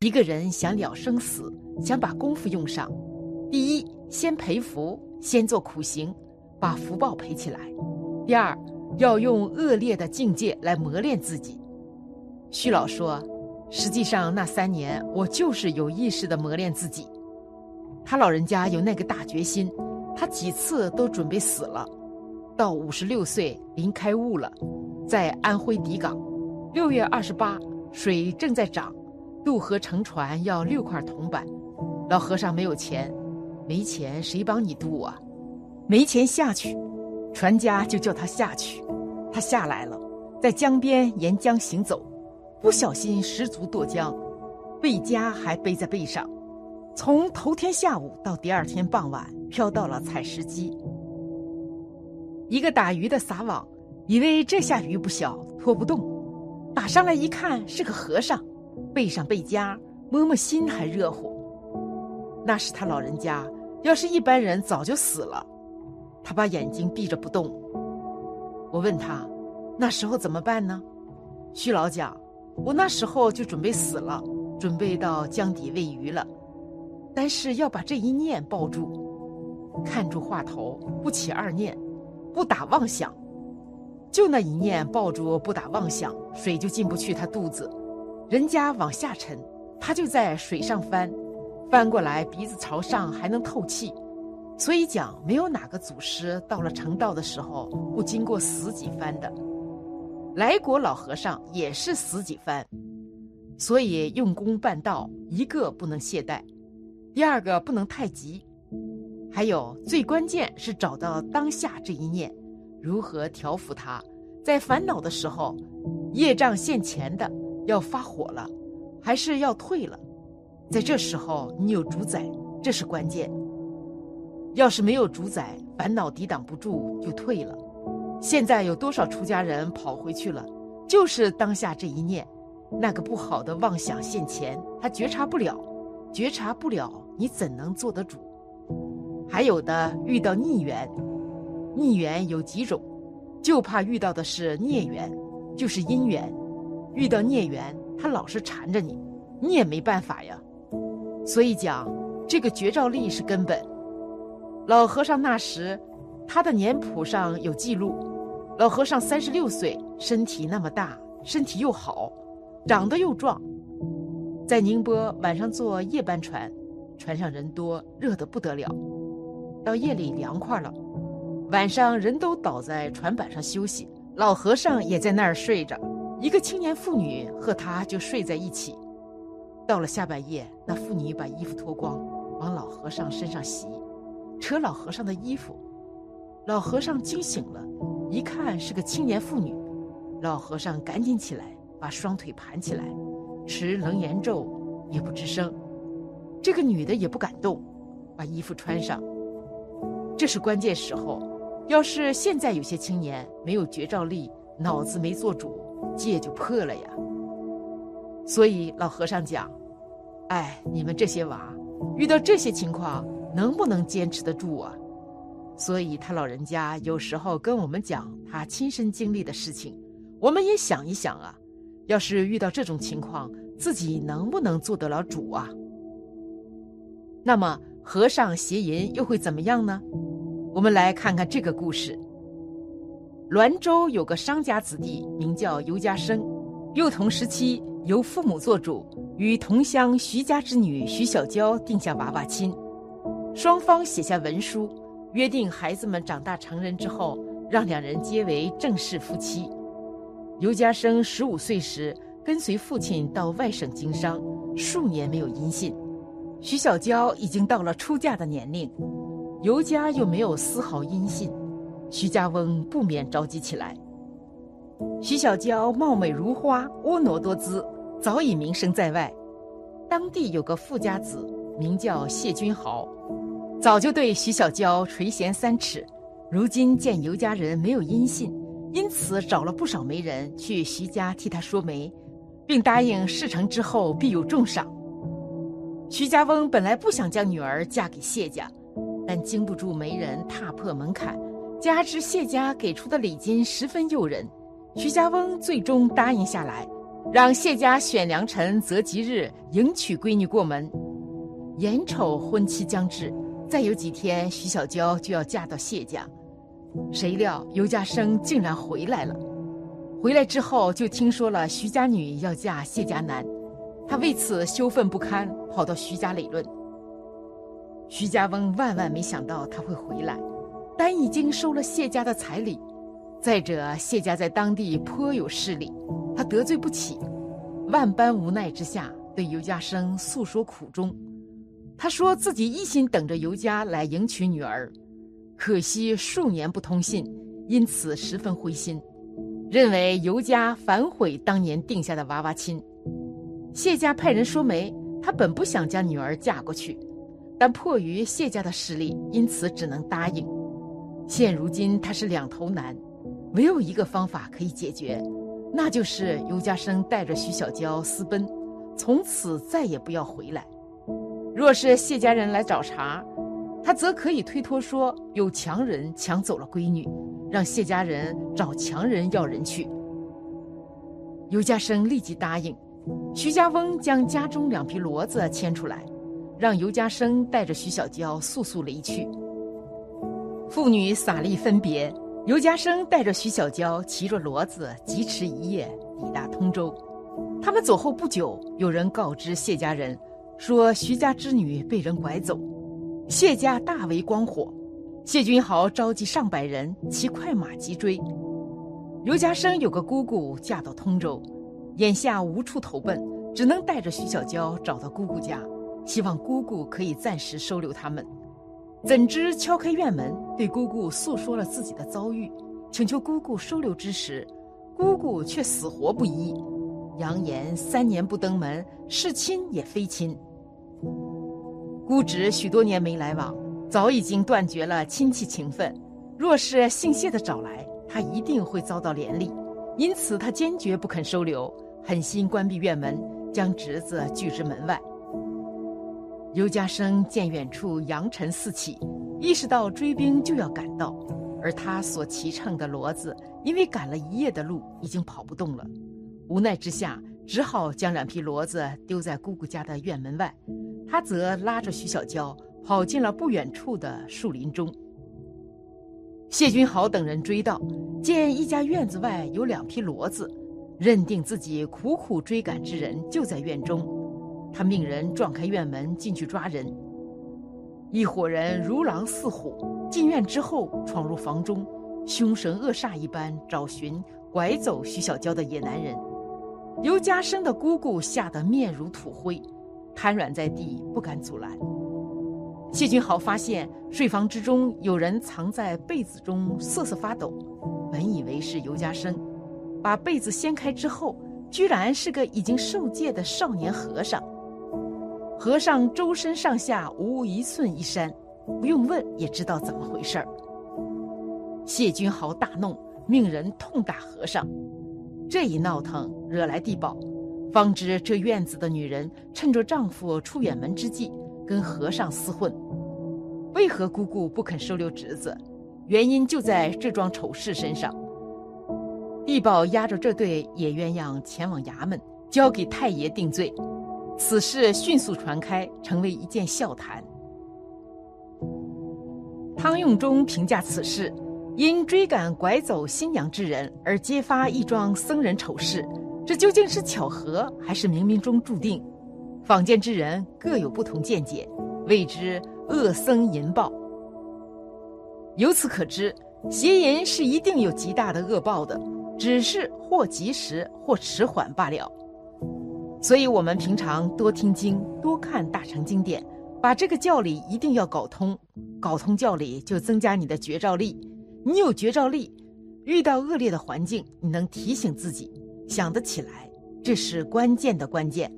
一个人想了生死，想把功夫用上，第一，先培福，先做苦行，把福报培起来；第二，要用恶劣的境界来磨练自己。徐老说，实际上那三年，我就是有意识的磨练自己。他老人家有那个大决心，他几次都准备死了。到五十六岁，临开悟了，在安徽底港，六月二十八，水正在涨，渡河乘船要六块铜板，老和尚没有钱，没钱谁帮你渡啊？没钱下去，船家就叫他下去，他下来了，在江边沿江行走，不小心失足堕江，背家还背在背上。从头天下午到第二天傍晚，飘到了采石矶。一个打鱼的撒网，以为这下鱼不小，拖不动，打上来一看是个和尚，背上背夹，摸摸心还热乎。那是他老人家，要是一般人早就死了。他把眼睛闭着不动。我问他，那时候怎么办呢？徐老讲，我那时候就准备死了，准备到江底喂鱼了。但是要把这一念抱住，看住话头，不起二念，不打妄想，就那一念抱住，不打妄想，水就进不去他肚子。人家往下沉，他就在水上翻，翻过来鼻子朝上还能透气。所以讲，没有哪个祖师到了成道的时候不经过死几番的。来国老和尚也是死几番，所以用功办道，一个不能懈怠。第二个不能太急，还有最关键是找到当下这一念，如何调伏它。在烦恼的时候，业障现前的要发火了，还是要退了？在这时候你有主宰，这是关键。要是没有主宰，烦恼抵挡不住就退了。现在有多少出家人跑回去了？就是当下这一念，那个不好的妄想现前，他觉察不了，觉察不了。你怎能做得主？还有的遇到逆缘，逆缘有几种，就怕遇到的是孽缘，就是姻缘。遇到孽缘，他老是缠着你，你也没办法呀。所以讲，这个觉照力是根本。老和尚那时，他的年谱上有记录，老和尚三十六岁，身体那么大，身体又好，长得又壮，在宁波晚上坐夜班船。船上人多，热得不得了。到夜里凉快了，晚上人都倒在船板上休息，老和尚也在那儿睡着。一个青年妇女和他就睡在一起。到了下半夜，那妇女把衣服脱光，往老和尚身上洗，扯老和尚的衣服。老和尚惊醒了，一看是个青年妇女，老和尚赶紧起来，把双腿盘起来，持楞严咒，也不吱声。这个女的也不敢动，把衣服穿上。这是关键时候。要是现在有些青年没有觉照力，脑子没做主，戒就破了呀。所以老和尚讲：“哎，你们这些娃，遇到这些情况，能不能坚持得住啊？”所以他老人家有时候跟我们讲他亲身经历的事情，我们也想一想啊，要是遇到这种情况，自己能不能做得了主啊？那么和尚邪淫又会怎么样呢？我们来看看这个故事。滦州有个商家子弟，名叫尤家生，幼童时期由父母做主，与同乡徐家之女徐小娇定下娃娃亲，双方写下文书，约定孩子们长大成人之后，让两人结为正式夫妻。尤家生十五岁时，跟随父亲到外省经商，数年没有音信。徐小娇已经到了出嫁的年龄，尤家又没有丝毫音信，徐家翁不免着急起来。徐小娇貌美如花，婀娜多姿，早已名声在外。当地有个富家子，名叫谢君豪，早就对徐小娇垂涎三尺。如今见尤家人没有音信，因此找了不少媒人去徐家替他说媒，并答应事成之后必有重赏。徐家翁本来不想将女儿嫁给谢家，但经不住媒人踏破门槛，加之谢家给出的礼金十分诱人，徐家翁最终答应下来。让谢家选良辰择吉日迎娶闺女过门。眼瞅婚期将至，再有几天，徐小娇就要嫁到谢家。谁料尤家生竟然回来了。回来之后，就听说了徐家女要嫁谢家男，他为此羞愤不堪，跑到徐家理论。徐家翁万万没想到他会回来，但已经收了谢家的彩礼。再者，谢家在当地颇有势力，他得罪不起，万般无奈之下，对尤家生诉说苦衷。他说自己一心等着尤家来迎娶女儿，可惜数年不通信，因此十分灰心，认为尤家反悔当年定下的娃娃亲。谢家派人说媒，他本不想将女儿嫁过去，但迫于谢家的势力，因此只能答应。现如今他是两头难。唯有一个方法可以解决，那就是尤家生带着徐小娇私奔，从此再也不要回来。若是谢家人来找茬，他则可以推脱说有强人抢走了闺女，让谢家人找强人要人去。尤家生立即答应，徐家翁将家中两匹骡子牵出来，让尤家生带着徐小娇速速离去。父女洒力分别。尤家生带着徐小娇骑着骡子疾驰一夜，抵达通州。他们走后不久，有人告知谢家人，说徐家之女被人拐走。谢家大为光火，谢君豪召集上百人骑快马急追。尤家生有个姑姑嫁到通州，眼下无处投奔，只能带着徐小娇找到姑姑家，希望姑姑可以暂时收留他们。怎知敲开院门，对姑姑诉说了自己的遭遇，请求姑姑收留之时，姑姑却死活不依，扬言三年不登门，是亲也非亲。姑侄许多年没来往，早已经断绝了亲戚情分。若是姓谢的找来，他一定会遭到连累，因此他坚决不肯收留，狠心关闭院门，将侄子拒之门外。尤家生见远处扬尘四起，意识到追兵就要赶到，而他所骑乘的骡子因为赶了一夜的路，已经跑不动了。无奈之下，只好将两匹骡子丢在姑姑家的院门外，他则拉着徐小娇跑进了不远处的树林中。谢君豪等人追到，见一家院子外有两匹骡子，认定自己苦苦追赶之人就在院中。他命人撞开院门进去抓人，一伙人如狼似虎，进院之后闯入房中，凶神恶煞一般找寻拐走徐小娇的野男人。尤家生的姑姑吓得面如土灰，瘫软在地不敢阻拦。谢君豪发现睡房之中有人藏在被子中瑟瑟发抖，本以为是尤家生，把被子掀开之后，居然是个已经受戒的少年和尚。和尚周身上下无一寸衣衫，不用问也知道怎么回事儿。谢君豪大怒，命人痛打和尚。这一闹腾惹来地保，方知这院子的女人趁着丈夫出远门之际，跟和尚厮混。为何姑姑不肯收留侄子？原因就在这桩丑事身上。地保押着这对野鸳鸯前往衙门，交给太爷定罪。此事迅速传开，成为一件笑谈。汤用忠评价此事：因追赶拐走新娘之人而揭发一桩僧人丑事，这究竟是巧合还是冥冥中注定？坊间之人各有不同见解，谓之恶僧淫报。由此可知，邪淫是一定有极大的恶报的，只是或及时或迟缓罢了。所以，我们平常多听经，多看大成经典，把这个教理一定要搞通。搞通教理，就增加你的觉照力。你有觉照力，遇到恶劣的环境，你能提醒自己，想得起来，这是关键的关键。